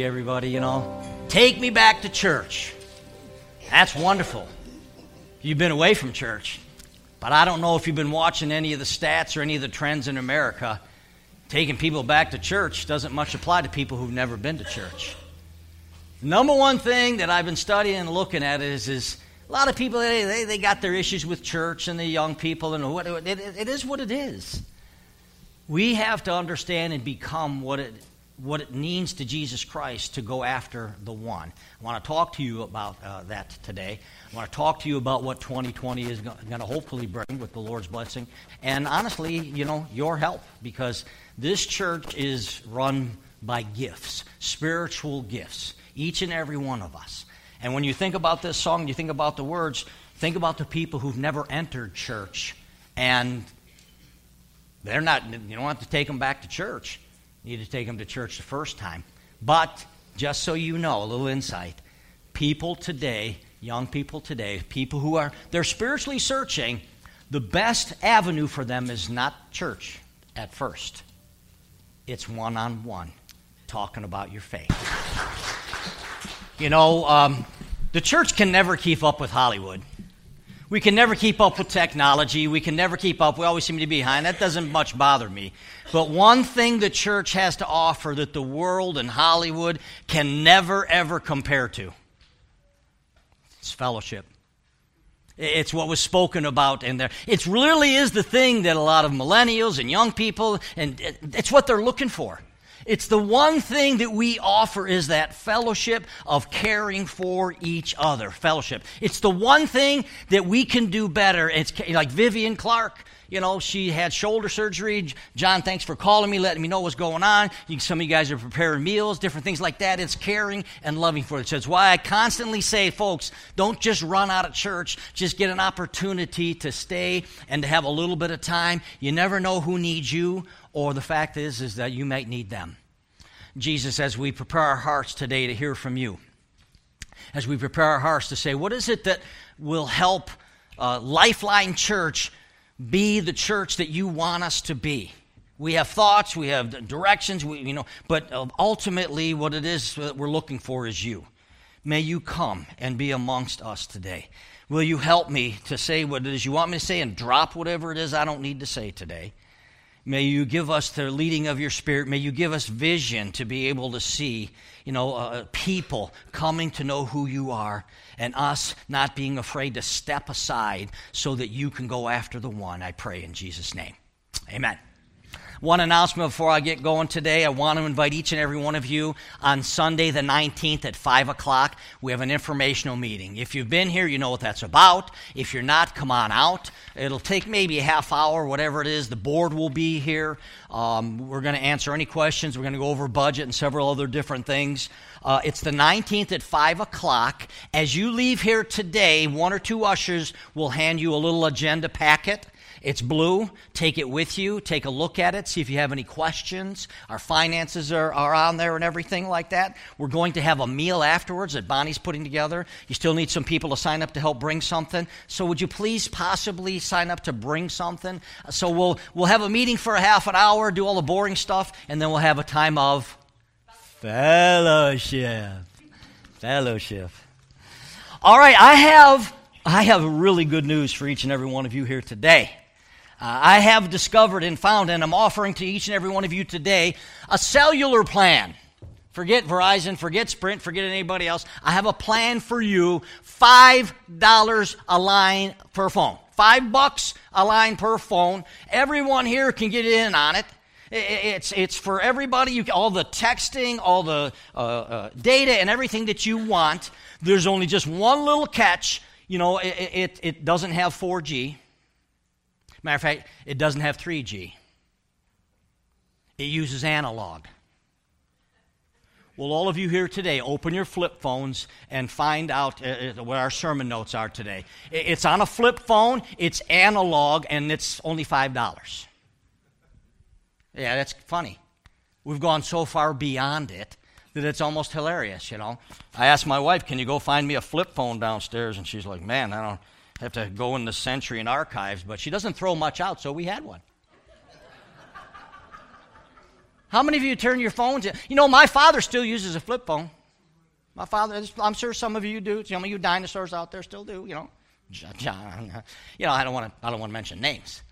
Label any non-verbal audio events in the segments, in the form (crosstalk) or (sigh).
everybody, you know. Take me back to church. That's wonderful. You've been away from church. But I don't know if you've been watching any of the stats or any of the trends in America. Taking people back to church doesn't much apply to people who've never been to church. Number one thing that I've been studying and looking at is, is a lot of people, they, they, they got their issues with church and the young people, and what, it, it is what it is. We have to understand and become what it what it means to Jesus Christ to go after the one. I want to talk to you about uh, that today. I want to talk to you about what 2020 is going to hopefully bring with the Lord's blessing. And honestly, you know, your help, because this church is run by gifts, spiritual gifts, each and every one of us. And when you think about this song, you think about the words, think about the people who've never entered church. And they're not, you don't have to take them back to church need to take them to church the first time. But just so you know, a little insight people today, young people today, people who are they're spiritually searching, the best avenue for them is not church at first. It's one on one, talking about your faith. You know, um, the church can never keep up with Hollywood. We can never keep up with technology. We can never keep up. We always seem to be behind. That doesn't much bother me. But one thing the church has to offer that the world and Hollywood can never, ever compare to it's fellowship. It's what was spoken about in there. It really is the thing that a lot of millennials and young people, and uh, it's what they're looking for. It's the one thing that we offer is that fellowship of caring for each other. Fellowship. It's the one thing that we can do better. It's like Vivian Clark. You know, she had shoulder surgery. John, thanks for calling me, letting me know what's going on. You, some of you guys are preparing meals, different things like that. It's caring and loving for it. So it's why I constantly say, folks, don't just run out of church. Just get an opportunity to stay and to have a little bit of time. You never know who needs you or the fact is is that you might need them. Jesus, as we prepare our hearts today to hear from you, as we prepare our hearts to say, what is it that will help uh, Lifeline Church be the church that you want us to be? We have thoughts, we have directions, we, you know, but uh, ultimately, what it is that we're looking for is you. May you come and be amongst us today. Will you help me to say what it is you want me to say and drop whatever it is I don't need to say today? May you give us the leading of your spirit. May you give us vision to be able to see, you know, uh, people coming to know who you are and us not being afraid to step aside so that you can go after the one. I pray in Jesus' name. Amen. One announcement before I get going today. I want to invite each and every one of you on Sunday the 19th at 5 o'clock. We have an informational meeting. If you've been here, you know what that's about. If you're not, come on out. It'll take maybe a half hour, whatever it is. The board will be here. Um, we're going to answer any questions. We're going to go over budget and several other different things. Uh, it's the 19th at 5 o'clock. As you leave here today, one or two ushers will hand you a little agenda packet. It's blue. Take it with you. Take a look at it. See if you have any questions. Our finances are, are on there and everything like that. We're going to have a meal afterwards that Bonnie's putting together. You still need some people to sign up to help bring something. So would you please possibly sign up to bring something? So we'll, we'll have a meeting for a half an hour, do all the boring stuff, and then we'll have a time of fellowship. Fellowship. All right, I have I have really good news for each and every one of you here today. Uh, I have discovered and found, and I'm offering to each and every one of you today, a cellular plan. Forget Verizon, forget Sprint, forget anybody else. I have a plan for you $5 a line per phone. Five bucks a line per phone. Everyone here can get in on it. It's, it's for everybody, you, all the texting, all the uh, uh, data, and everything that you want. There's only just one little catch. You know, it, it, it doesn't have 4G. Matter of fact, it doesn't have 3G, it uses analog. Well, all of you here today, open your flip phones and find out uh, uh what our sermon notes are today. It's on a flip phone, it's analog, and it's only $5. Yeah, that's funny. We've gone so far beyond it that it's almost hilarious, you know. I asked my wife, Can you go find me a flip phone downstairs? And she's like, Man, I don't have to go in the Century and archives, but she doesn't throw much out, so we had one. How many of you turn your phones? In? You know, my father still uses a flip phone. My father, I'm sure some of you do. Some of you dinosaurs out there still do. You know. (laughs) You know, I don't want to. I don't want to mention names.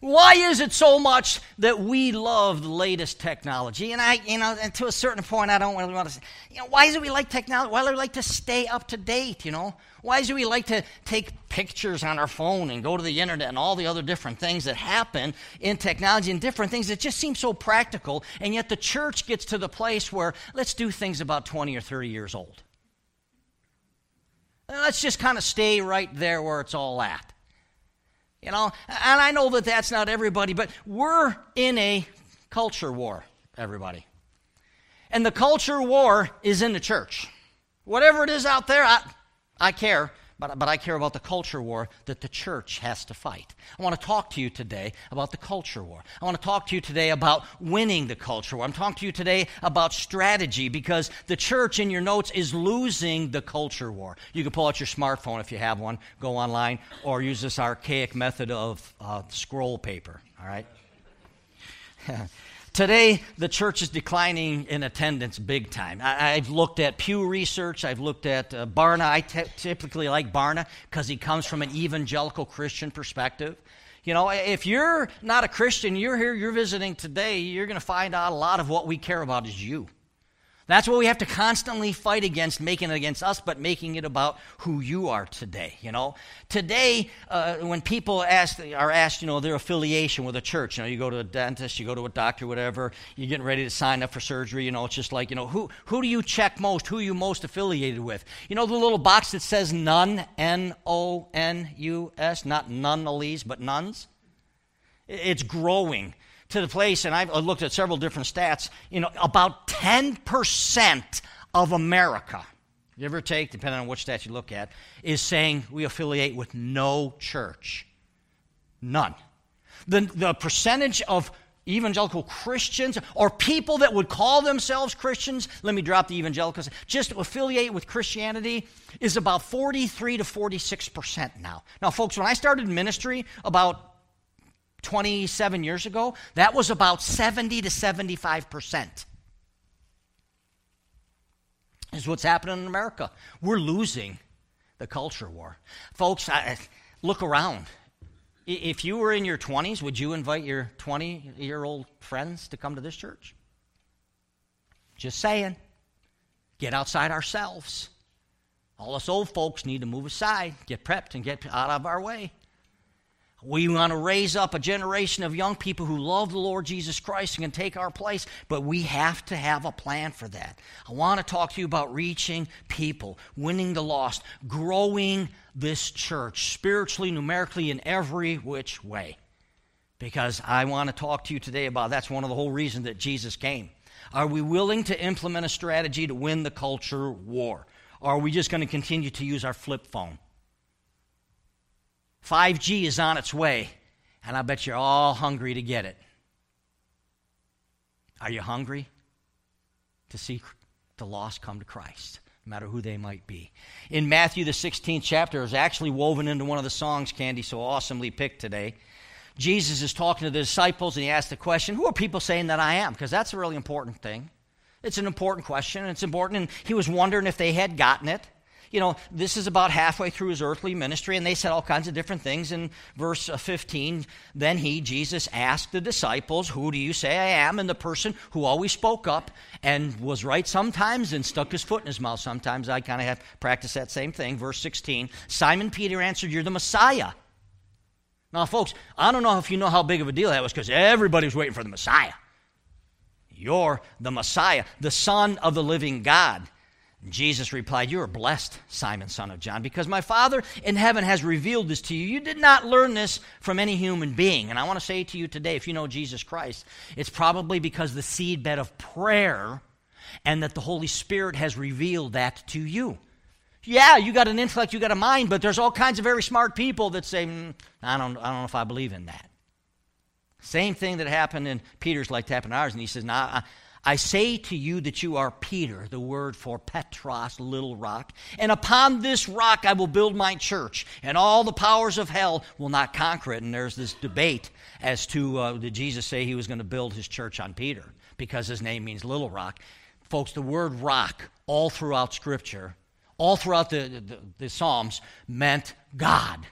Why is it so much that we love the latest technology? And I, you know, and to a certain point, I don't really want to say, you know, why is it we like technology? Why do we like to stay up to date, you know? Why is it we like to take pictures on our phone and go to the internet and all the other different things that happen in technology and different things that just seem so practical, and yet the church gets to the place where let's do things about 20 or 30 years old. Let's just kind of stay right there where it's all at. You know, and I know that that's not everybody, but we're in a culture war, everybody. And the culture war is in the church. Whatever it is out there, I, I care, but, but I care about the culture war that the church has to fight. I want to talk to you today about the culture war. I want to talk to you today about winning the culture war. I'm talking to you today about strategy because the church in your notes is losing the culture war. You can pull out your smartphone if you have one, go online, or use this archaic method of uh, scroll paper, all right? (laughs) Today, the church is declining in attendance big time. I, have looked at Pew Research, I've looked at uh, Barna. I t- typically like Barna because he comes from an evangelical Christian perspective. You know, if you're not a Christian, you're here, you're visiting today, you're going to find out a lot of what we care about is you. That's what we have to constantly fight against, making it against us, but making it about who you are today. You know, today uh, when people ask, are asked, you know, their affiliation with a church. You know, you go to a dentist, you go to a doctor, whatever. You're getting ready to sign up for surgery. You know, it's just like, you know, who who do you check most? Who you most affiliated with? You know, the little box that says none, N O N U S, not none but nuns. It's growing to the place, and I've uh, looked at several different stats, you know, about 10% of America, give or take, depending on which stats you look at, is saying we affiliate with no church. None. The, the percentage of evangelical Christians or people that would call themselves Christians, let me drop the evangelicals, just affiliate with Christianity is about 43 to 46% now. Now, folks, when I started ministry about 27 years ago, that was about 70 to 75%. Is what's happening in America. We're losing the culture war. Folks, I, look around. If you were in your 20s, would you invite your 20 year old friends to come to this church? Just saying. Get outside ourselves. All us old folks need to move aside, get prepped, and get out of our way. We want to raise up a generation of young people who love the Lord Jesus Christ and can take our place, but we have to have a plan for that. I want to talk to you about reaching people, winning the lost, growing this church spiritually, numerically, in every which way. Because I want to talk to you today about that's one of the whole reasons that Jesus came. Are we willing to implement a strategy to win the culture war? Or are we just going to continue to use our flip phone? 5G is on its way, and I bet you're all hungry to get it. Are you hungry to see the lost come to Christ, no matter who they might be? In Matthew, the 16th chapter, is actually woven into one of the songs Candy so awesomely picked today. Jesus is talking to the disciples, and he asks the question, Who are people saying that I am? Because that's a really important thing. It's an important question, and it's important, and he was wondering if they had gotten it you know, this is about halfway through his earthly ministry, and they said all kinds of different things. In verse uh, 15, then he, Jesus, asked the disciples, Who do you say I am? And the person who always spoke up and was right sometimes and stuck his foot in his mouth sometimes, I kind of have practiced that same thing. Verse 16, Simon Peter answered, You're the Messiah. Now, folks, I don't know if you know how big of a deal that was because everybody was waiting for the Messiah. You're the Messiah, the Son of the living God. Jesus replied, You are blessed, Simon, son of John, because my Father in heaven has revealed this to you. You did not learn this from any human being. And I want to say to you today, if you know Jesus Christ, it's probably because the seedbed of prayer and that the Holy Spirit has revealed that to you. Yeah, you got an intellect, you got a mind, but there's all kinds of very smart people that say, mm, I, don't, I don't know if I believe in that. Same thing that happened in Peter's like to happen in ours. And he says, nah, I say to you that you are Peter, the word for Petros, little rock. And upon this rock I will build my church, and all the powers of hell will not conquer it. And there's this debate as to uh, did Jesus say he was going to build his church on Peter? because his name means little rock. Folks, the word rock all throughout Scripture, all throughout the, the, the Psalms, meant God.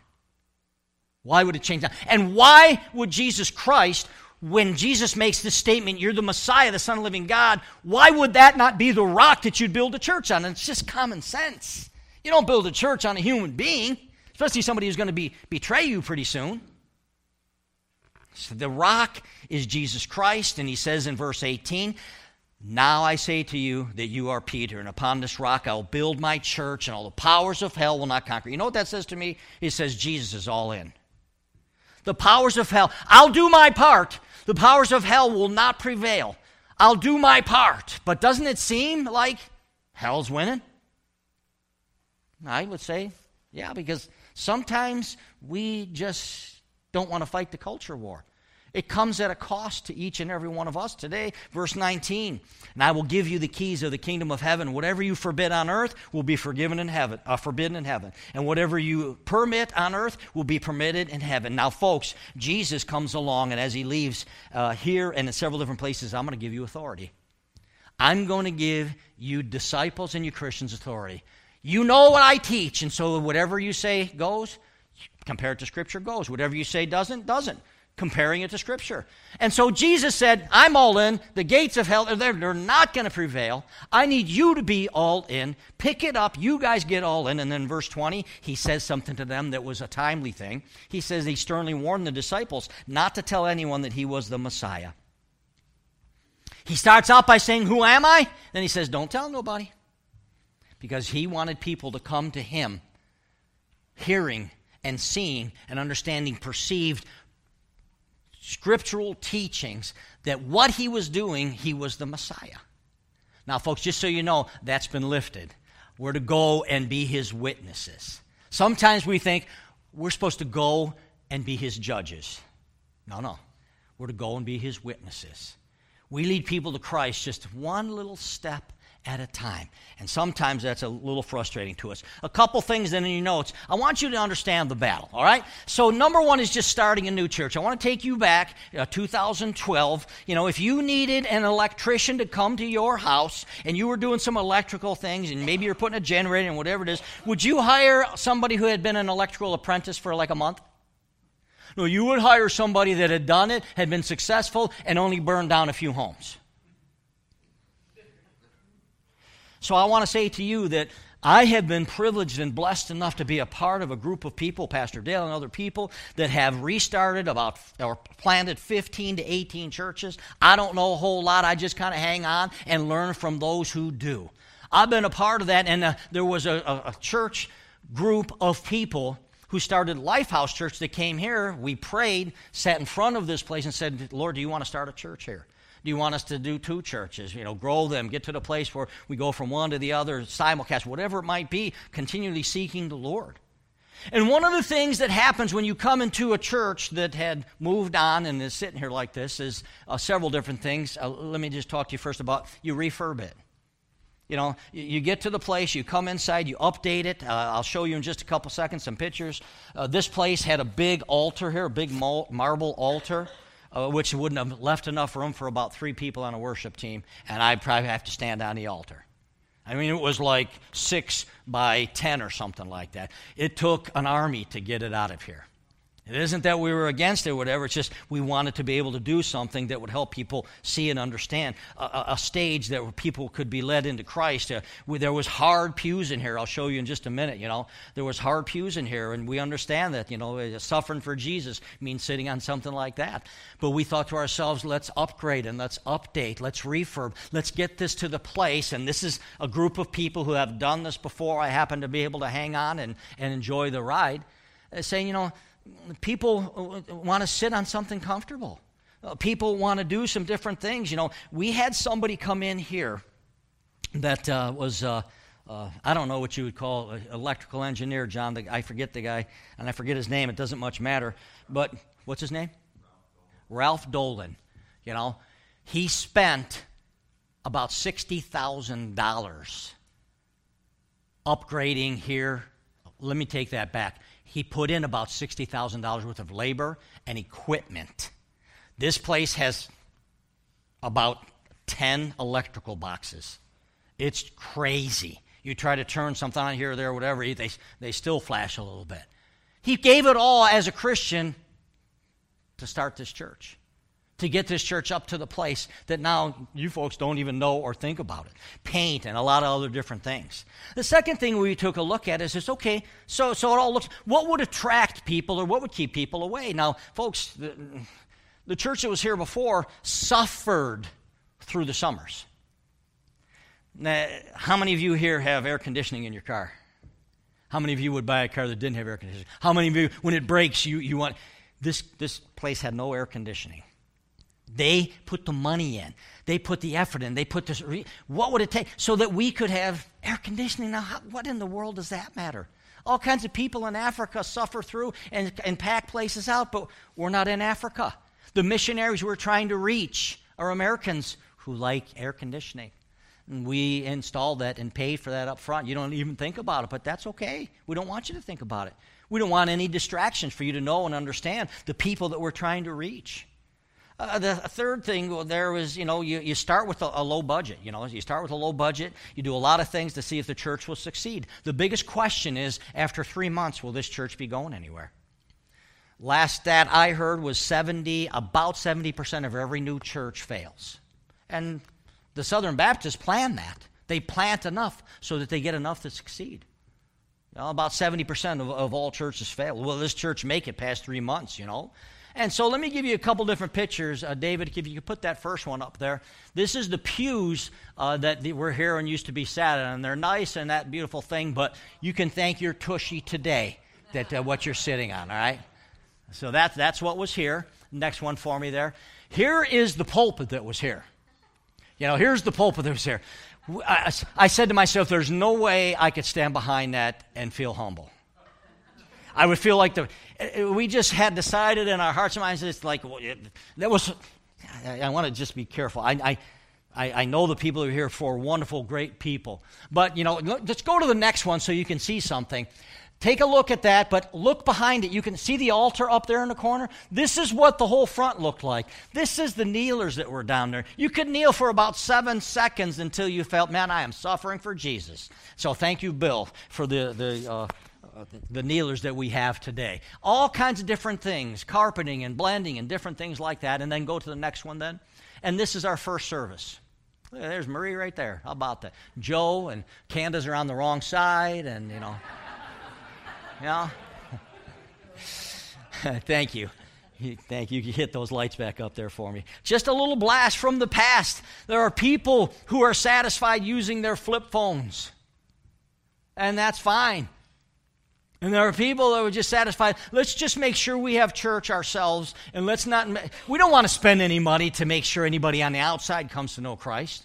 Why would it change that? And why would Jesus Christ, when Jesus makes this statement, you're the Messiah, the Son of the living God, why would that not be the rock that you'd build a church on? And it's just common sense. You don't build a church on a human being, especially somebody who's going to be, betray you pretty soon. So the rock is Jesus Christ, and he says in verse 18, Now I say to you that you are Peter, and upon this rock I'll build my church, and all the powers of hell will not conquer. You know what that says to me? It says Jesus is all in. The powers of hell, I'll do my part. The powers of hell will not prevail. I'll do my part. But doesn't it seem like hell's winning? I would say, yeah, because sometimes we just don't want to fight the culture war. It comes at a cost to each and every one of us today. Verse 19, and I will give you the keys of the kingdom of heaven. Whatever you forbid on earth will be forgiven in heaven, uh, forbidden in heaven. And whatever you permit on earth will be permitted in heaven. Now, folks, Jesus comes along, and as he leaves uh, here and in several different places, I'm going to give you authority. I'm going to give you disciples and you Christians authority. You know what I teach, and so whatever you say goes, compared to Scripture goes. Whatever you say doesn't, doesn't comparing it to Scripture. And so Jesus said, I'm all in. The gates of hell, they're, they're not going to prevail. I need you to be all in. Pick it up. You guys get all in. And then verse 20, he says something to them that was a timely thing. He says he sternly warned the disciples not to tell anyone that he was the Messiah. He starts out by saying, Who am I? Then he says, Don't tell nobody. Because he wanted people to come to him hearing and seeing and understanding perceived scriptural teachings that what he was doing, he was the Messiah. Now, folks, just so you know, that's been lifted. We're to go and be his witnesses. Sometimes we think we're supposed to go and be his judges. No, no. We're to go and be his witnesses. We lead people to Christ just one little step at a time. And sometimes that's a little frustrating to us. A couple things then in your notes. I want you to understand the battle, all right? So, number one is just starting a new church. I want to take you back, uh, 2012. You know, if you needed an electrician to come to your house and you were doing some electrical things and maybe you're putting a generator and whatever it is, would you hire somebody who had been an electrical apprentice for like a month? No, you would hire somebody that had done it, had been successful, and only burned down a few homes. So I want to say to you that I have been privileged and blessed enough to be a part of a group of people, Pastor Dale and other people, that have restarted about or planted 15 to 18 churches. I don't know a whole lot. I just kind of hang on and learn from those who do. I've been a part of that, and uh, there was a, a, a church group of people who started Lifehouse Church that came here. We prayed, sat in front of this place, and said, Lord, do you want to start a church here? Do you want us to do two churches? You know, grow them, get to the place where we go from one to the other, simulcast, whatever it might be, continually seeking the Lord. And one of the things that happens when you come into a church that had moved on and is sitting here like this is uh, several different things. Uh, let me just talk to you first about you refurb it. You know, you get to the place, you come inside, you update it. Uh, I'll show you in just a couple seconds some pictures. Uh, this place had a big altar here, a big marble altar uh, which wouldn't have left enough room for about three people on a worship team, and I'd probably have to stand on the altar. I mean, it was like six by ten or something like that. It took an army to get it out of here. It isn't that we were against it or whatever, it's just we wanted to be able to do something that would help people see and understand. A, a stage that people could be led into Christ. Uh, there was hard pews in here. I'll show you in just a minute, you know. There was hard pews in here, and we understand that, you know, uh, suffering for Jesus means sitting on something like that. But we thought to ourselves, let's upgrade and let's update, let's refurb, let's get this to the place. And this is a group of people who have done this before. I happen to be able to hang on and, and enjoy the ride. Uh, saying, you know, people want to sit on something comfortable. Uh, people want to do some different things. You know, we had somebody come in here that uh, was, uh, uh I don't know what you would call an electrical engineer, John. The, I forget the guy, and I forget his name. It doesn't much matter. But what's his name? Ralph Dolan. You know, he spent about $60,000 upgrading here. Let me take that back he put in about $60,000 worth of labor and equipment. This place has about 10 electrical boxes. It's crazy. You try to turn something on here or there or whatever, they, they still flash a little bit. He gave it all as a Christian to start this church, to get this church up to the place that now you folks don't even know or think about it. Paint and a lot of other different things. The second thing we took a look at is this okay, so, so it all looks, what would attract people or what would keep people away? Now, folks, the, the church that was here before suffered through the summers. Now, how many of you here have air conditioning in your car? How many of you would buy a car that didn't have air conditioning? How many of you, when it breaks, you, you want. This, this place had no air conditioning. They put the money in. They put the effort in. They put this. What would it take so that we could have air conditioning? Now, how, what in the world does that matter? All kinds of people in Africa suffer through and, and pack places out, but we're not in Africa. The missionaries we're trying to reach are Americans who like air conditioning. And we installed that and paid for that up front. You don't even think about it, but that's okay. We don't want you to think about it. We don't want any distractions for you to know and understand the people that we're trying to reach. Uh, the third thing there was, you know, you, you start with a, a, low budget. You know, you start with a low budget. You do a lot of things to see if the church will succeed. The biggest question is, after three months, will this church be going anywhere? Last stat I heard was 70, about 70% of every new church fails. And the Southern Baptists plan that. They plant enough so that they get enough to succeed. You know, about 70% of, of all churches fail. Will this church make it past three months, you know? And so let me give you a couple different pictures. Uh, David, if you could put that first one up there. This is the pews uh, that we're here and used to be sat in. And they're nice and that beautiful thing, but you can thank your tushy today that uh, what you're sitting on, all right? So that, that's what was here. Next one for me there. Here is the pulpit that was here. You know, here's the pulpit that was here. I, I said to myself, there's no way I could stand behind that and feel humble. I would feel like the we just had decided in our hearts and minds it's like that was. I, I want to just be careful. I, I I know the people who are here for wonderful, great people, but you know, let's go to the next one so you can see something. Take a look at that, but look behind it. You can see the altar up there in the corner. This is what the whole front looked like. This is the kneelers that were down there. You could kneel for about seven seconds until you felt, man, I am suffering for Jesus. So thank you, Bill, for the, the, uh, the kneelers that we have today. All kinds of different things, carpeting and blending and different things like that. And then go to the next one then. And this is our first service. There's Marie right there. How about that? Joe and Candace are on the wrong side, and you know. (laughs) Yeah? (laughs) Thank you. Thank you. You hit those lights back up there for me. Just a little blast from the past. There are people who are satisfied using their flip phones, and that's fine. And there are people that are just satisfied. Let's just make sure we have church ourselves, and let's not. We don't want to spend any money to make sure anybody on the outside comes to know Christ.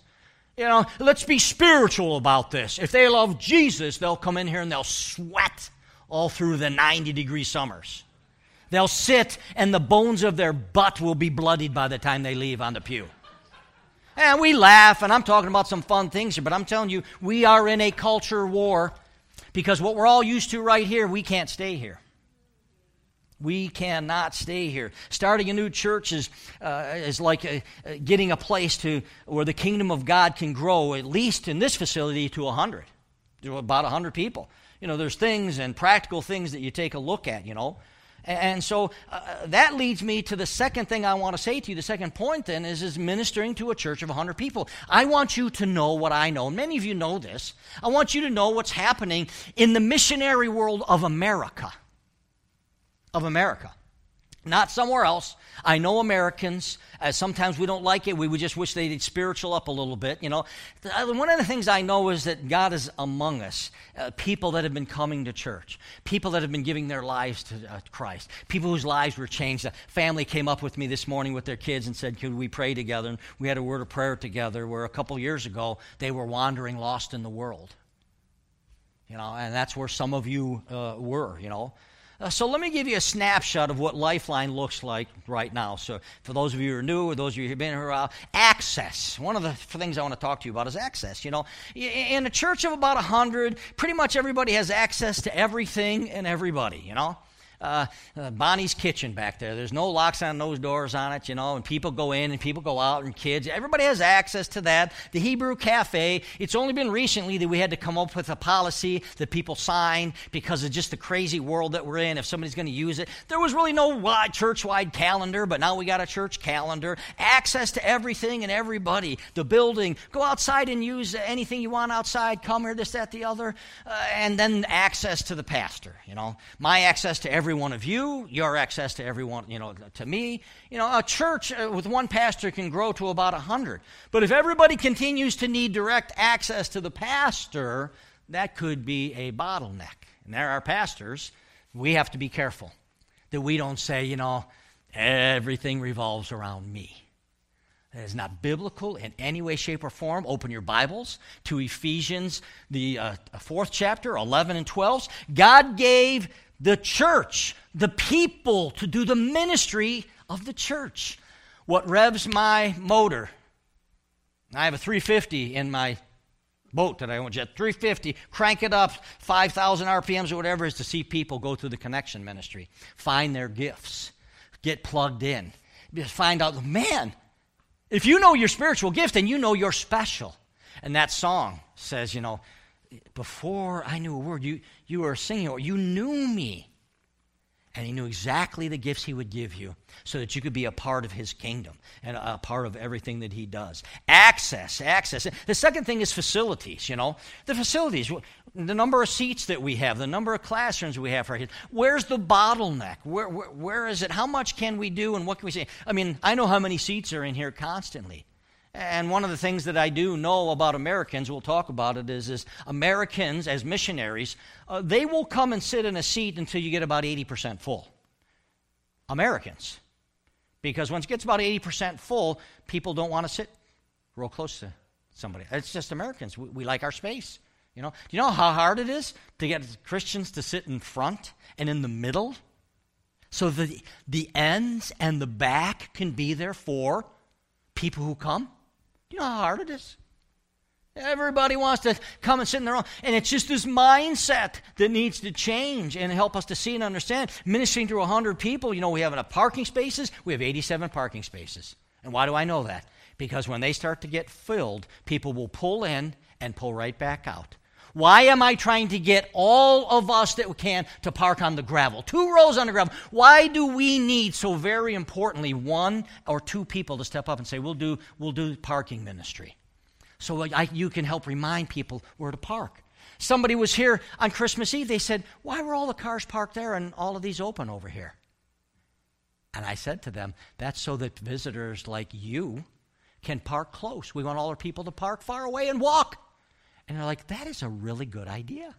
You know, let's be spiritual about this. If they love Jesus, they'll come in here and they'll sweat all through the 90 degree summers. They'll sit and the bones of their butt will be bloodied by the time they leave on the pew. And we laugh, and I'm talking about some fun things here, but I'm telling you, we are in a culture war because what we're all used to right here, we can't stay here. We cannot stay here. Starting a new church is, uh, is like a, uh, getting a place to where the kingdom of God can grow, at least in this facility, to 100, to about 100 people you know, there's things and practical things that you take a look at, you know. And so uh, that leads me to the second thing I want to say to you. The second point then is, is ministering to a church of 100 people. I want you to know what I know. Many of you know this. I want you to know what's happening in the missionary world of America. Of America. Not somewhere else. I know Americans. Uh, sometimes we don't like it. We would just wish they'd spiritual up a little bit. You know, uh, one of the things I know is that God is among us. Uh, people that have been coming to church, people that have been giving their lives to uh, Christ, people whose lives were changed. A family came up with me this morning with their kids and said, "Could we pray together?" And we had a word of prayer together. Where a couple years ago they were wandering, lost in the world. You know, and that's where some of you uh, were. You know. Uh, so let me give you a snapshot of what Lifeline looks like right now. So for those of you who are new, or those of you who've been here while, access. One of the things I want to talk to you about is access. You know, in a church of about 100, pretty much everybody has access to everything and everybody, you know. Uh, uh, Bonnie's Kitchen back there. There's no locks on those doors on it, you know, and people go in and people go out and kids. Everybody has access to that. The Hebrew Cafe, it's only been recently that we had to come up with a policy that people sign because of just the crazy world that we're in. If somebody's going to use it, there was really no church wide calendar, but now we got a church calendar. Access to everything and everybody. The building. Go outside and use anything you want outside. Come here, this, that, the other. Uh, and then access to the pastor, you know. My access to every one of you, your access to everyone, you know, to me. You know, a church uh, with one pastor can grow to about a hundred. But if everybody continues to need direct access to the pastor, that could be a bottleneck. And there are pastors. We have to be careful that we don't say, you know, everything revolves around me. That is not biblical in any way, shape, or form. Open your Bibles to Ephesians, the uh, fourth chapter, 11 and 12. God gave the church, the people, to do the ministry of the church. What revs my motor? I have a 350 in my boat that I own, jet 350, crank it up 5,000 RPMs or whatever is to see people go through the connection ministry, find their gifts, get plugged in, just find out, man, if you know your spiritual gift, then you know you're special. And that song says, you know, before I knew a word, you, you were singing, or you knew me. And he knew exactly the gifts he would give you so that you could be a part of his kingdom and a part of everything that he does. Access, access. The second thing is facilities, you know. The facilities, the number of seats that we have, the number of classrooms we have for kids. Where's the bottleneck? Where, where, where is it? How much can we do and what can we say? I mean, I know how many seats are in here constantly. And one of the things that I do know about Americans, we'll talk about it, is, is Americans as missionaries, uh, they will come and sit in a seat until you get about 80% full. Americans. Because once it gets about 80% full, people don't want to sit real close to somebody. It's just Americans. We, we like our space. You know, do you know how hard it is to get Christians to sit in front and in the middle? So the, the ends and the back can be there for people who come? Do you know how hard it is? Everybody wants to come and sit in their own. And it's just this mindset that needs to change and help us to see and understand. Ministering to 100 people, you know, we have enough parking spaces. We have 87 parking spaces. And why do I know that? Because when they start to get filled, people will pull in and pull right back out. Why am I trying to get all of us that we can to park on the gravel? Two rows on the gravel. Why do we need, so very importantly, one or two people to step up and say, we'll do, we'll do parking ministry? So I, you can help remind people where to park. Somebody was here on Christmas Eve. They said, Why were all the cars parked there and all of these open over here? And I said to them, That's so that visitors like you can park close. We want all our people to park far away and walk. And they're like, that is a really good idea.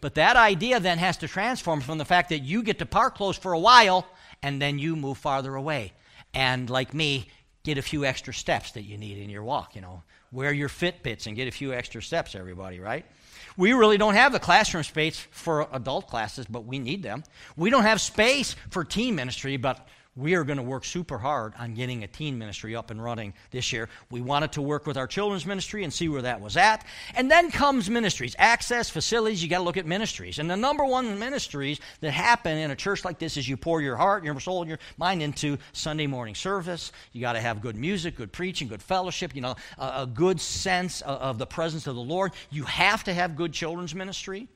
But that idea then has to transform from the fact that you get to park close for a while and then you move farther away. And like me, get a few extra steps that you need in your walk, you know. Wear your Fitbits and get a few extra steps, everybody, right? We really don't have the classroom space for adult classes, but we need them. We don't have space for teen ministry, but we are going to work super hard on getting a teen ministry up and running this year. We wanted to work with our children's ministry and see where that was at. And then comes ministries, access, facilities. You got to look at ministries. And the number one ministries that happen in a church like this is you pour your heart, your soul, and your mind into Sunday morning service. You got to have good music, good preaching, good fellowship, you know, a, a good sense of, of the presence of the Lord. You have to have good children's ministry.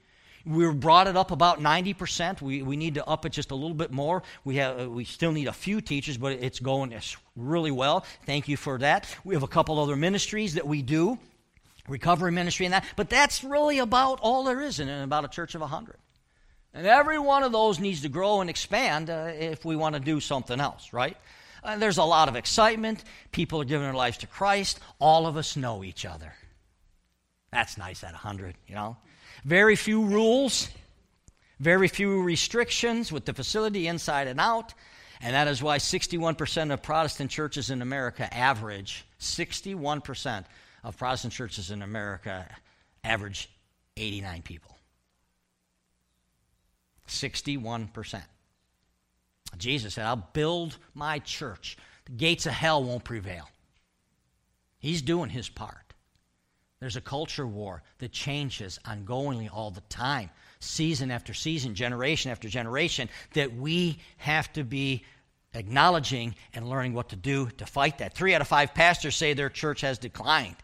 We brought it up about 90%. We, we need to up it just a little bit more. We, have, uh, we still need a few teachers, but it's going really well. Thank you for that. We have a couple other ministries that we do, recovery ministry and that. But that's really about all there is in about a church of 100. And every one of those needs to grow and expand uh, if we want to do something else, right? Uh, there's a lot of excitement. People are giving their lives to Christ. All of us know each other. That's nice at 100, you know? Very few rules, very few restrictions with the facility inside and out. And that is why 61% of Protestant churches in America average, 61% of Protestant churches in America average 89 people. 61%. Jesus said, I'll build my church. The gates of hell won't prevail. He's doing his part. There's a culture war that changes ongoingly all the time, season after season, generation after generation, that we have to be acknowledging and learning what to do to fight that. Three out of five pastors say their church has declined.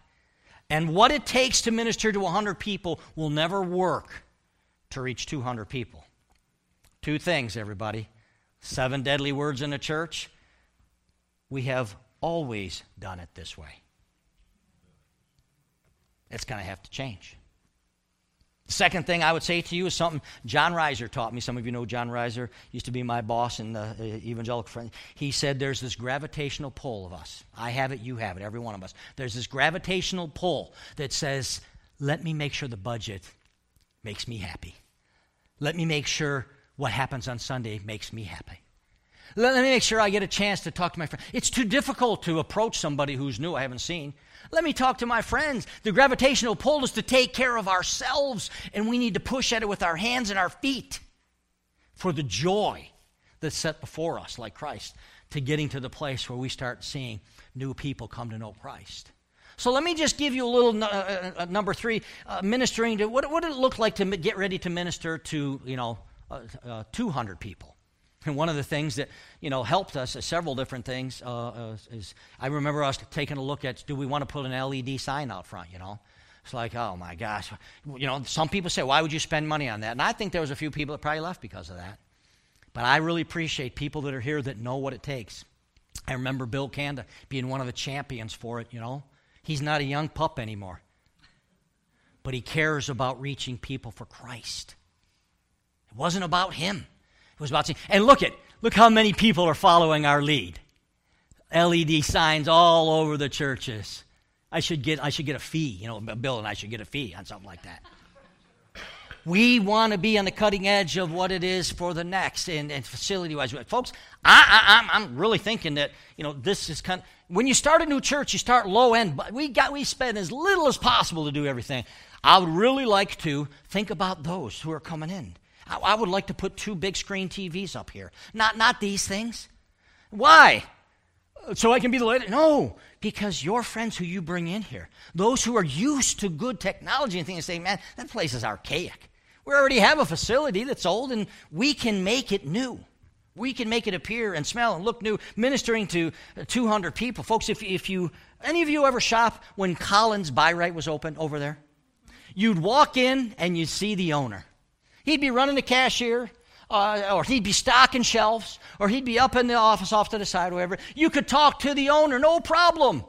And what it takes to minister to 100 people will never work to reach 200 people. Two things, everybody seven deadly words in a church. We have always done it this way. It's going to have to change. The Second thing I would say to you is something John Reiser taught me. Some of you know John Reiser, used to be my boss in the uh, evangelical friend. He said there's this gravitational pull of us. I have it, you have it, every one of us. There's this gravitational pull that says, let me make sure the budget makes me happy. Let me make sure what happens on Sunday makes me happy. Let, me make sure I get a chance to talk to my friend. It's too difficult to approach somebody who's new, I haven't seen. Let me talk to my friends. The gravitational pull is to take care of ourselves, and we need to push at it with our hands and our feet for the joy that's set before us, like Christ, to getting to the place where we start seeing new people come to know Christ. So let me just give you a little uh, uh, uh, number three, uh, ministering to what, what did it look like to get ready to minister to, you know, uh, uh, 200 people? And one of the things that you know helped us, uh, several different things, uh, uh, is I remember us taking a look at do we want to put an LED sign out front? You know, it's like oh my gosh, you know some people say why would you spend money on that? And I think there was a few people that probably left because of that. But I really appreciate people that are here that know what it takes. I remember Bill Kanda being one of the champions for it. You know, he's not a young pup anymore, but he cares about reaching people for Christ. It wasn't about him was to and look at look how many people are following our lead. LED signs all over the churches. I should get I should get a fee, you know, Bill and I should get a fee on something like that. We want to be on the cutting edge of what it is for the next and, and facility wise. Folks, I, I, I'm really thinking that, you know, this is kind of, when you start a new church, you start low end, but we got, we spend as little as possible to do everything. I would really like to think about those who are coming in. I, I would like to put two big screen TVs up here. Not, not these things. Why? So I can be the leader? No, because your friends who you bring in here, those who are used to good technology and things, say, man, that place is archaic. We already have a facility that's old and we can make it new. We can make it appear and smell and look new, ministering to uh, 200 people. Folks, if, if you, any of you ever shop when Collins Bi-Rite was open over there? You'd walk in and you'd see the owner. He'd be running the cashier, uh, or he'd be stocking shelves, or he'd be up in the office off to the side, or whatever. You could talk to the owner, no problem.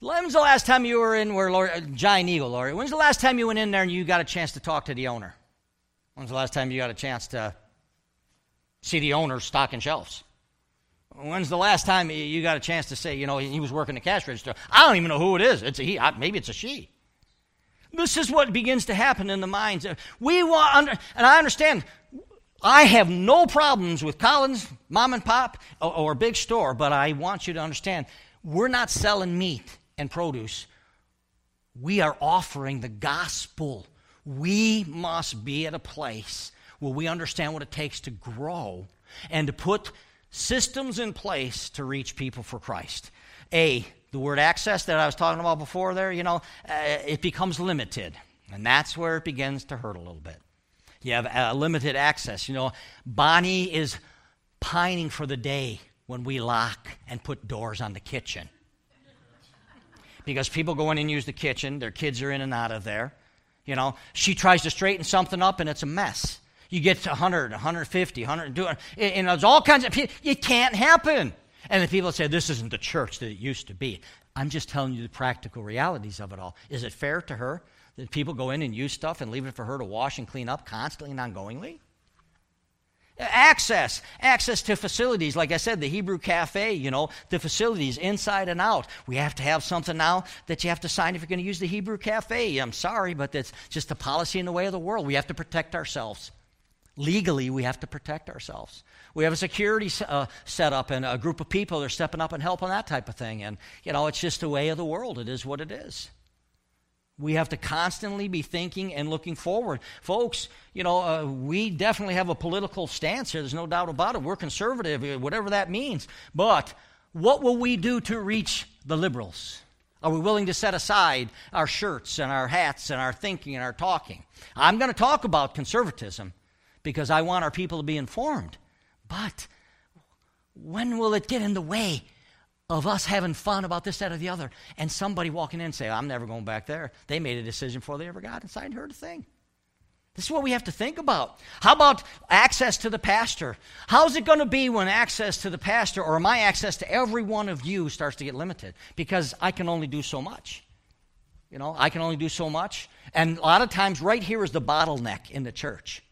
When's the last time you were in where Lori, uh, Giant Eagle, Lori? When's the last time you went in there and you got a chance to talk to the owner? When's the last time you got a chance to see the owner stocking shelves? When's the last time you got a chance to say, you know, he was working the cash register? I don't even know who it is. It's a he. Maybe it's a she. This is what begins to happen in the minds. We want, and I understand, I have no problems with Collins, mom and pop, or, or big store, but I want you to understand we're not selling meat and produce. We are offering the gospel. We must be at a place where we understand what it takes to grow and to put systems in place to reach people for Christ. A, the word access that I was talking about before there, you know, uh, it becomes limited. And that's where it begins to hurt a little bit. You have uh, limited access. You know, Bonnie is pining for the day when we lock and put doors on the kitchen. Because people go in and use the kitchen, their kids are in and out of there. You know, she tries to straighten something up and it's a mess. You get to 100, 150, 100, and it's all kinds of people. It can't happen. And the people say, this isn't the church that it used to be. I'm just telling you the practical realities of it all. Is it fair to her that people go in and use stuff and leave it for her to wash and clean up constantly and ongoingly? Access, access to facilities. Like I said, the Hebrew Cafe, you know, the facilities inside and out. We have to have something now that you have to sign if you're going to use the Hebrew Cafe. I'm sorry, but that's just the policy in the way of the world. We have to protect ourselves. Legally, we have to protect ourselves. We have a security uh, set up and a group of people that are stepping up and helping that type of thing. And, you know, it's just the way of the world. It is what it is. We have to constantly be thinking and looking forward. Folks, you know, uh, we definitely have a political stance here. There's no doubt about it. We're conservative, uh, whatever that means. But what will we do to reach the liberals? Are we willing to set aside our shirts and our hats and our thinking and our talking? I'm going to talk about conservatism because I want our people to be informed. But when will it get in the way of us having fun about this, that, or the other, and somebody walking in and say, I'm never going back there? They made a decision before they ever got inside and heard a thing. This is what we have to think about. How about access to the pastor? How's it going to be when access to the pastor or my access to every one of you starts to get limited? Because I can only do so much. You know, I can only do so much. And a lot of times, right here is the bottleneck in the church.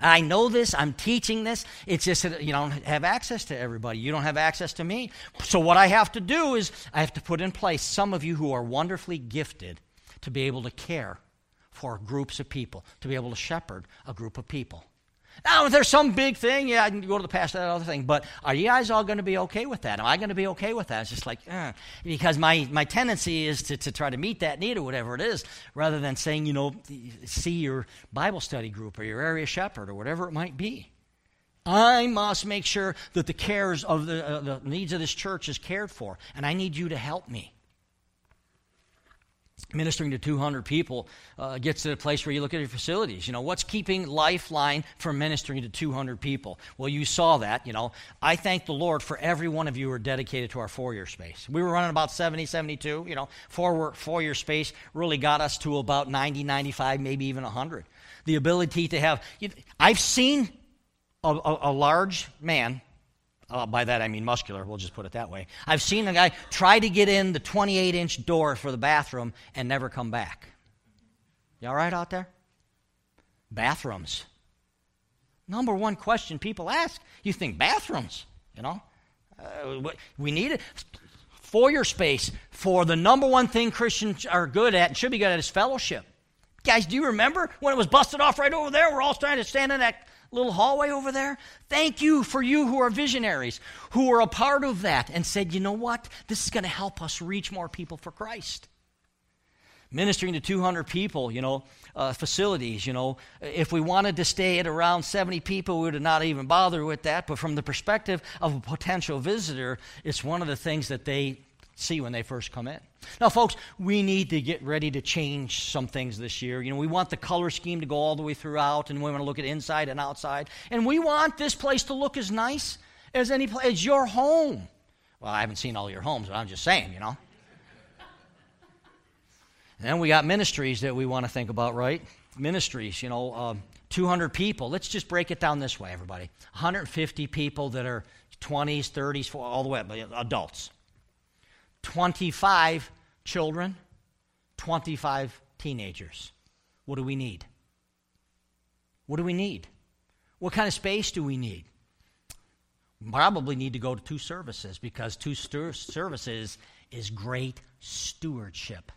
I know this, I'm teaching this. It's just that you don't have access to everybody. You don't have access to me. So, what I have to do is I have to put in place some of you who are wonderfully gifted to be able to care for groups of people, to be able to shepherd a group of people. Now, if there's some big thing, yeah, I can go to the pastor, that other thing. But are you guys all going to be okay with that? Am I going to be okay with that? It's just like, uh, because my, my tendency is to, to try to meet that need or whatever it is, rather than saying, you know, see your Bible study group or your area shepherd or whatever it might be. I must make sure that the cares of the, uh, the needs of this church is cared for, and I need you to help me ministering to 200 people uh, gets to the place where you look at your facilities. You know what's keeping lifeline from ministering to 200 people? Well you saw that you know. I thank the lord for every one of you who are dedicated to our foyer space. We were running about 70 72 you know. Four foyer space really got us to about 90 95 maybe even 100 the ability to have you know, i've seen a, a, a large man uh, by that I mean muscular, we'll just put it that way. I've seen a guy try to get in the 28 inch door for the bathroom and never come back. You all right out there? Bathrooms. Number one question people ask you think bathrooms, you know? Uh, we need it. Foyer space for the number one thing Christians are good at and should be good at is fellowship. Guys, do you remember when it was busted off right over there? We're all trying to stand in that little hallway over there. Thank you for you who are visionaries, who are a part of that and said, you know what? This is going to help us reach more people for Christ. Ministering to 200 people, you know, uh, facilities, you know, if we wanted to stay at around 70 people, we would not even bother with that. But from the perspective of a potential visitor, it's one of the things that they see when they first come in. Now, folks, we need to get ready to change some things this year. You know, we want the color scheme to go all the way throughout, and we want to look at inside and outside. And we want this place to look as nice as any place, as your home. Well, I haven't seen all your homes, but I'm just saying, you know. and then we got ministries that we want to think about, right? Ministries, you know, uh, 200 people. Let's just break it down this way, everybody. 150 people that are 20s, 30s, all the way up, adults. 25 children, 25 teenagers. What do we need? What do we need? What kind of space do we need? Probably need to go to two services because two services is great stewardship.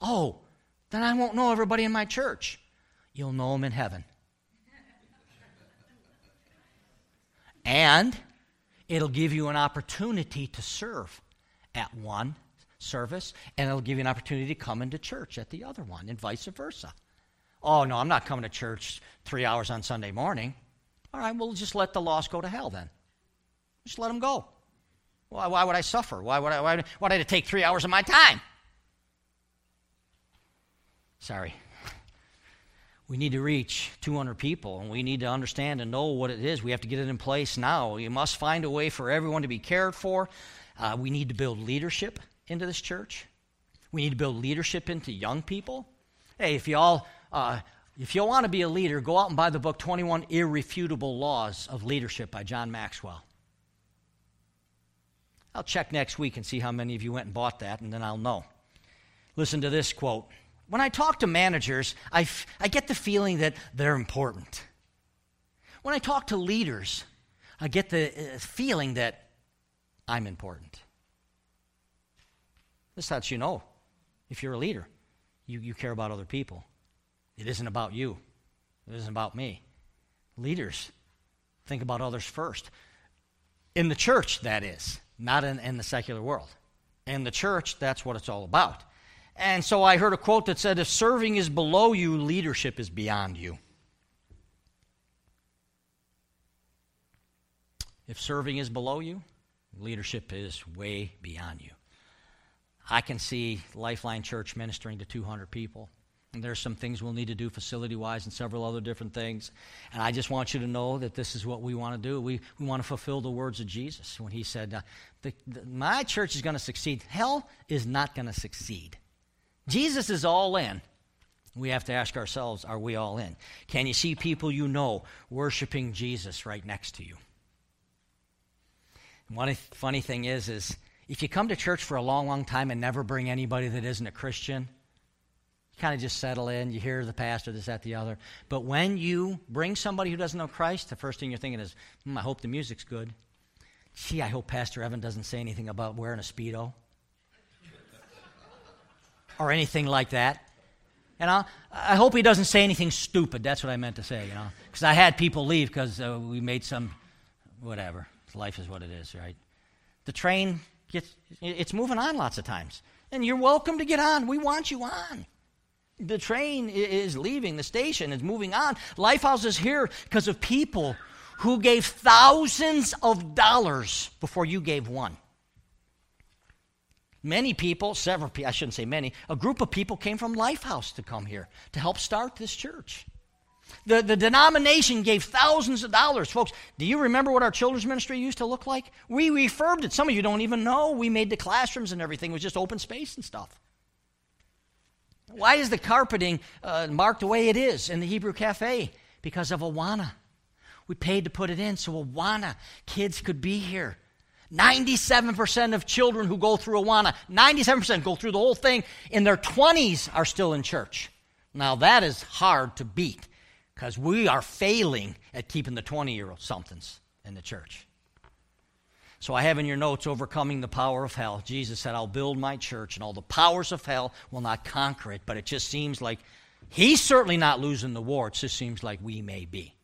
Oh, then I won't know everybody in my church. You'll know them in heaven. and it'll give you an opportunity to serve at one service, and it'll give you an opportunity to come into church at the other one, and vice versa. Oh, no, I'm not coming to church three hours on Sunday morning. All right, we'll just let the lost go to hell then. Just let them go. Why, why would I suffer? Why would I, why, why did it take three hours of my time? Sorry. We need to reach 200 people, and we need to understand and know what it is. We have to get it in place now. You must find a way for everyone to be cared for. Uh, we need to build leadership into this church. We need to build leadership into young people. Hey, if y'all uh, if you want to be a leader, go out and buy the book 21 Irrefutable Laws of Leadership by John Maxwell. I'll check next week and see how many of you went and bought that, and then I'll know. Listen to this quote. When I talk to managers, I, f- I get the feeling that they're important. When I talk to leaders, I get the uh, feeling that I'm important. This lets you know if you're a leader, you, you care about other people. It isn't about you, it isn't about me. Leaders think about others first. In the church, that is, not in, in the secular world. In the church, that's what it's all about. And so I heard a quote that said, If serving is below you, leadership is beyond you. If serving is below you, Leadership is way beyond you. I can see Lifeline Church ministering to 200 people. And there's some things we'll need to do facility wise and several other different things. And I just want you to know that this is what we want to do. We, we want to fulfill the words of Jesus when he said, uh, the, the, My church is going to succeed. Hell is not going to succeed. Jesus is all in. We have to ask ourselves, are we all in? Can you see people you know worshiping Jesus right next to you? One funny thing is, is if you come to church for a long, long time and never bring anybody that isn't a Christian, you kind of just settle in, you hear the pastor, this, that, the other. But when you bring somebody who doesn't know Christ, the first thing you're thinking is, hmm, I hope the music's good. Gee, I hope Pastor Evan doesn't say anything about wearing a Speedo (laughs) or anything like that. You know, I hope he doesn't say anything stupid. That's what I meant to say, you know. Because I had people leave because uh, we made some, whatever. Life is what it is, right? The train gets, it's moving on lots of times. And you're welcome to get on. We want you on. The train is leaving the station, it's moving on. Lifehouse is here because of people who gave thousands of dollars before you gave one. Many people, several I shouldn't say many, a group of people came from Lifehouse to come here to help start this church. The, the denomination gave thousands of dollars. Folks, do you remember what our children's ministry used to look like? We refurbed it. Some of you don't even know. We made the classrooms and everything. It was just open space and stuff. Why is the carpeting uh, marked the way it is in the Hebrew Cafe? Because of Awana. We paid to put it in so Awana kids could be here. 97% of children who go through Awana, 97% go through the whole thing, in their 20s are still in church. Now, that is hard to beat because we are failing at keeping the 20 year old somethings in the church. So I have in your notes overcoming the power of hell. Jesus said, I'll build my church, and all the powers of hell will not conquer it. But it just seems like he's certainly not losing the war. It just seems like we may be.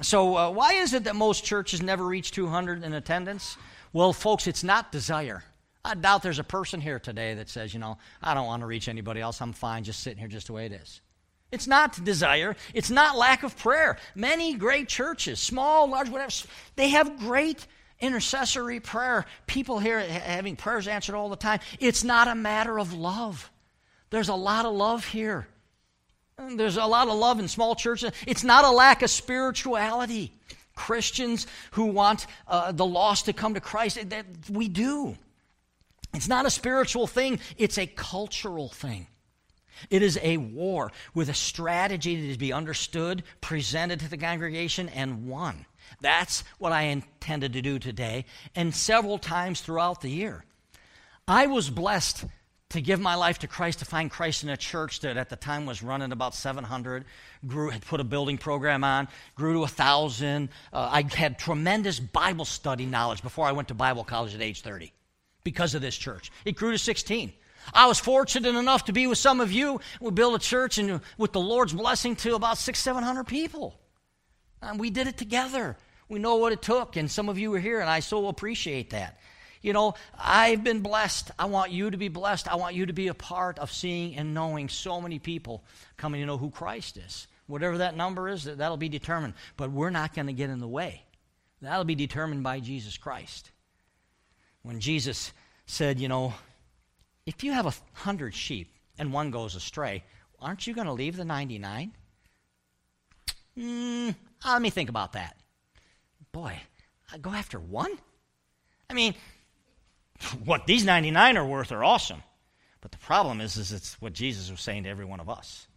So, uh, why is it that most churches never reach 200 in attendance? Well, folks, it's not desire. I doubt there's a person here today that says, you know, I don't want to reach anybody else. I'm fine just sitting here just the way it is. It's not desire. It's not lack of prayer. Many great churches, small, large, whatever, they have great intercessory prayer. People here having prayers answered all the time. It's not a matter of love. There's a lot of love here. There's a lot of love in small churches. It's not a lack of spirituality. Christians who want uh, the lost to come to Christ, that we do. It's not a spiritual thing, it's a cultural thing. It is a war with a strategy that is to be understood, presented to the congregation, and won. That's what I intended to do today, and several times throughout the year. I was blessed to give my life to Christ, to find Christ in a church that at the time was running about 700, grew, had put a building program on, grew to 1,000. Uh, I had tremendous Bible study knowledge before I went to Bible college at age 30 because of this church. It grew to 16. I was fortunate enough to be with some of you. We built a church and with the Lord's blessing to about six, 700 people. And we did it together. We know what it took, and some of you were here, and I so appreciate that. You know, I've been blessed. I want you to be blessed. I want you to be a part of seeing and knowing so many people coming to know who Christ is. Whatever that number is, that'll be determined. But we're not going to get in the way. That'll be determined by Jesus Christ. When Jesus said, you know, if you have a hundred sheep and one goes astray, aren't you going to leave the 99? Mm, let me think about that. Boy, I go after one? I mean, (laughs) what these 99 are worth are awesome. But the problem is, is it's what Jesus was saying to every one of us.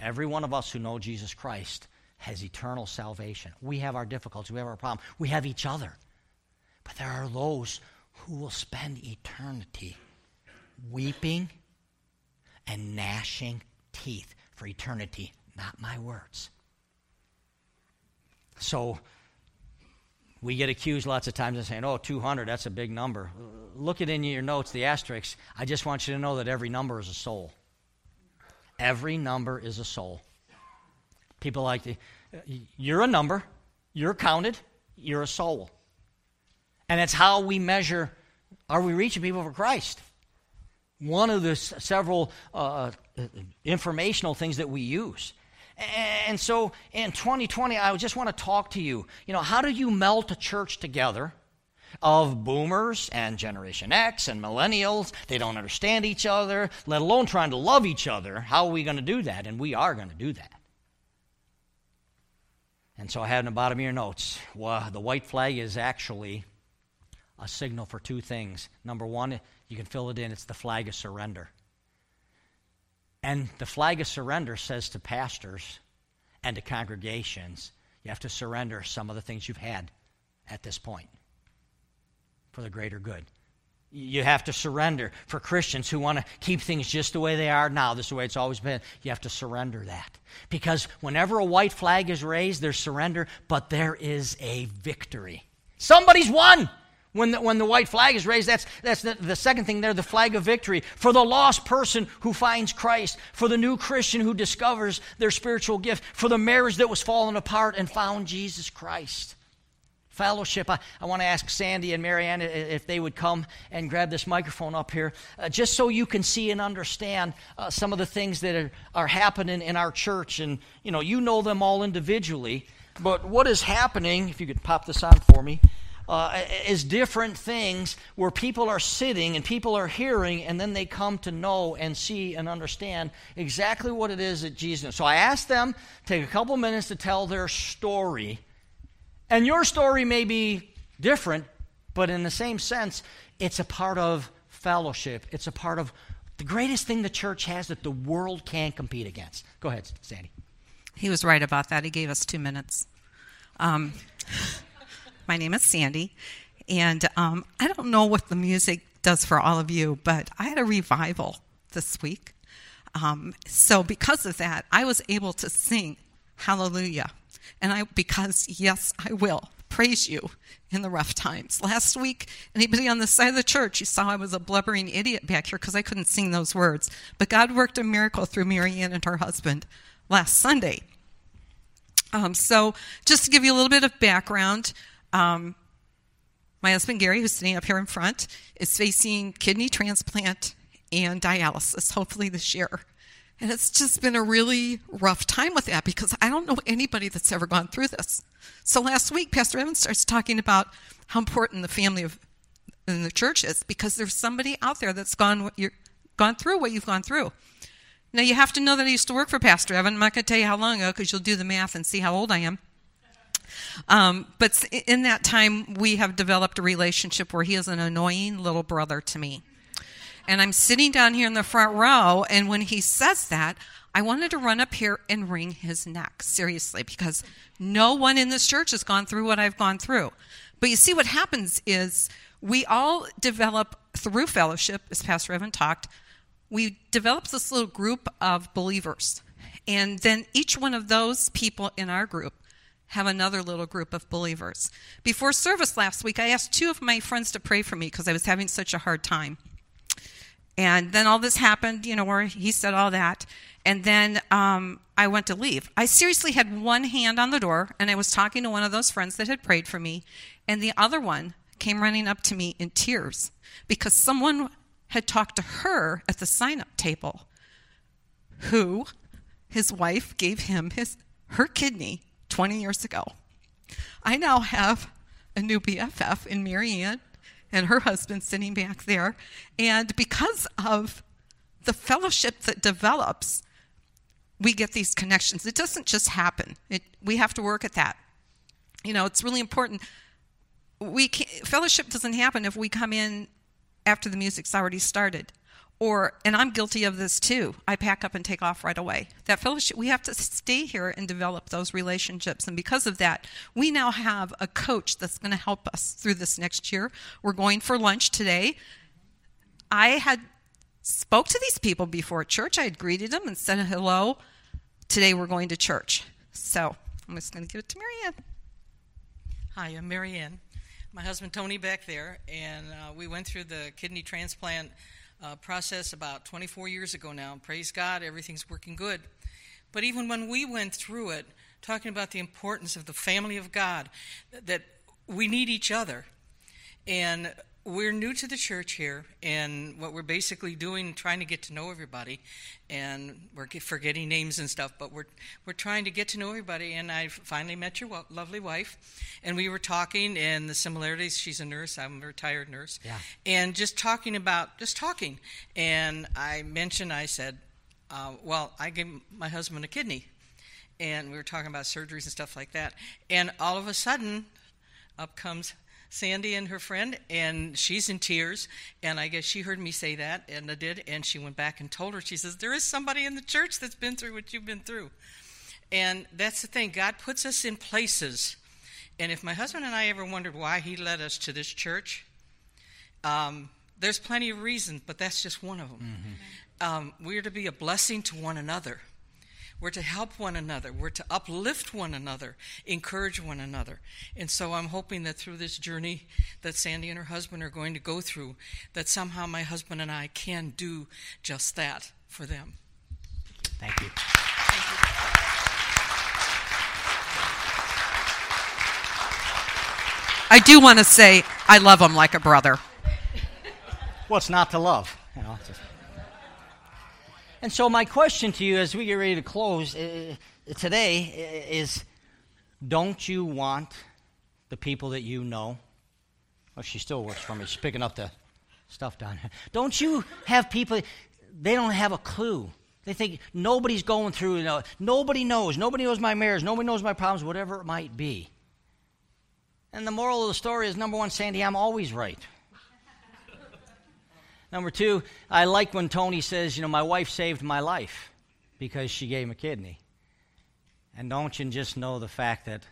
Every one of us who know Jesus Christ has eternal salvation. We have our difficulties, we have our problem, we have each other. But there are those who will spend eternity weeping and gnashing teeth for eternity, not my words. So we get accused lots of times of saying, oh, 200, that's a big number. Look at in your notes, the asterisks. I just want you to know that every number is a soul. Every number is a soul. People like, you're a number, you're counted, you're a soul. And it's how we measure are we reaching people for Christ? One of the several uh, uh informational things that we use. And so in 2020, I just want to talk to you. You know, how do you melt a church together of boomers and Generation X and millennials. They don't understand each other, let alone trying to love each other. How are we going to do that? And we are going to do that. And so I had in the bottom of your notes well, the white flag is actually a signal for two things. Number one, you can fill it in, it's the flag of surrender. And the flag of surrender says to pastors and to congregations, you have to surrender some of the things you've had at this point for the greater good. You have to surrender. For Christians who want to keep things just the way they are now, this is the way it's always been, you have to surrender that. Because whenever a white flag is raised, there's surrender, but there is a victory. Somebody's won. When the, when the white flag is raised, that's, that's the, the second thing there, the flag of victory. For the lost person who finds Christ, for the new Christian who discovers their spiritual gift, for the marriage that was falling apart and found Jesus Christ. Fellowship. I, I want to ask Sandy and Marianne if they would come and grab this microphone up here, uh, just so you can see and understand uh, some of the things that are, are happening in our church. And, you know, you know them all individually, but what is happening, if you could pop this on for me, uh, is different things where people are sitting and people are hearing, and then they come to know and see and understand exactly what it is that Jesus knows. So I asked them take a couple minutes to tell their story. And your story may be different, but in the same sense, it's a part of fellowship. It's a part of the greatest thing the church has that the world can't compete against. Go ahead, Sandy. He was right about that. He gave us two minutes. Um, my name is Sandy, and um, I don't know what the music does for all of you, but I had a revival this week. Um, so because of that, I was able to sing Hallelujah. And I, because yes, I will praise you in the rough times. Last week, anybody on the side of the church, you saw I was a blubbering idiot back here because I couldn't sing those words. But God worked a miracle through Marianne and her husband last Sunday. Um, so, just to give you a little bit of background, um, my husband Gary, who's sitting up here in front, is facing kidney transplant and dialysis, hopefully this year. And it's just been a really rough time with that because I don't know anybody that's ever gone through this. So last week, Pastor Evans starts talking about how important the family of in the church is because there's somebody out there that's gone what you're, gone through what you've gone through. Now you have to know that I used to work for Pastor Evan. I'm not going to tell you how long ago because you'll do the math and see how old I am. Um, but in that time, we have developed a relationship where he is an annoying little brother to me. And I'm sitting down here in the front row, and when he says that, I wanted to run up here and wring his neck, seriously, because no one in this church has gone through what I've gone through. But you see, what happens is we all develop through fellowship, as Pastor Evan talked, we develop this little group of believers. And then each one of those people in our group have another little group of believers. Before service last week, I asked two of my friends to pray for me because I was having such a hard time. And then all this happened, you know, where he said all that. And then um, I went to leave. I seriously had one hand on the door, and I was talking to one of those friends that had prayed for me. And the other one came running up to me in tears because someone had talked to her at the sign up table who his wife gave him his her kidney 20 years ago. I now have a new BFF in Marianne and her husband sitting back there. And because of the fellowship that develops, we get these connections. It doesn't just happen. It, we have to work at that. You know, it's really important. We fellowship doesn't happen if we come in after the music's already started or and i'm guilty of this too. I pack up and take off right away. That fellowship we have to stay here and develop those relationships. And because of that we now have a coach that's going to help us through this next year. We're going for lunch today. I had spoke to these people before church. I had greeted them and said hello. Today we're going to church. So i'm just going to give it to marianne. Hi i'm marianne. My husband tony back there and uh, we went through the kidney transplant uh, process about 24 years ago now. Praise God, everything's working good. But even when we went through it, talking about the importance of the family of God, that we need each other. And we're new to the church here, and what we're basically doing, trying to get to know everybody, and we're forgetting names and stuff, but we're we're trying to get to know everybody. And I finally met your lovely wife, and we were talking, and the similarities. She's a nurse. I'm a retired nurse. Yeah. And just talking about just talking, and I mentioned, I said, uh, well, I gave my husband a kidney, and we were talking about surgeries and stuff like that, and all of a sudden, up comes Sandy and her friend, and she's in tears. And I guess she heard me say that, and I did. And she went back and told her, she says, There is somebody in the church that's been through what you've been through. And that's the thing God puts us in places. And if my husband and I ever wondered why he led us to this church, um, there's plenty of reasons, but that's just one of them. Mm-hmm. Um, we're to be a blessing to one another. We're to help one another. We're to uplift one another, encourage one another. And so I'm hoping that through this journey that Sandy and her husband are going to go through, that somehow my husband and I can do just that for them. Thank you. I do want to say I love him like a brother. What's not to love? You know, just... And so, my question to you as we get ready to close uh, today is don't you want the people that you know? Well, she still works for me. She's picking up the stuff down here. Don't you have people, they don't have a clue. They think nobody's going through, you know, nobody knows. Nobody knows my marriage. Nobody knows my problems, whatever it might be. And the moral of the story is number one, Sandy, I'm always right. Number two, I like when Tony says, you know, my wife saved my life because she gave him a kidney. And don't you just know the fact that,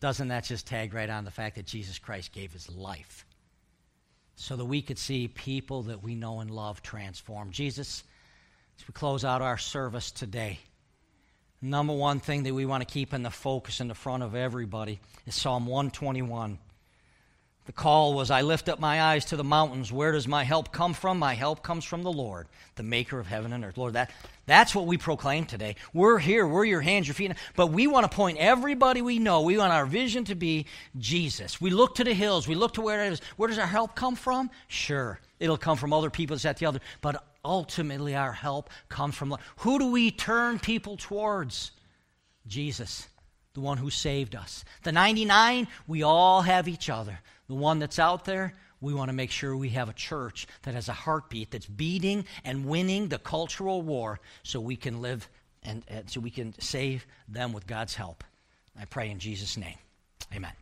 doesn't that just tag right on the fact that Jesus Christ gave his life? So that we could see people that we know and love transformed. Jesus, as we close out our service today, number one thing that we want to keep in the focus in the front of everybody is Psalm 121. The call was, I lift up my eyes to the mountains. Where does my help come from? My help comes from the Lord, the maker of heaven and earth. Lord, that, that's what we proclaim today. We're here. We're your hands, your feet. But we want to point everybody we know. We want our vision to be Jesus. We look to the hills. We look to where it is. Where does our help come from? Sure. It'll come from other people, this, that, the other. But ultimately, our help comes from who do we turn people towards? Jesus, the one who saved us. The 99, we all have each other the one that's out there, we want to make sure we have a church that has a heartbeat that's beating and winning the cultural war so we can live and, and so we can save them with God's help. I pray in Jesus' name. Amen.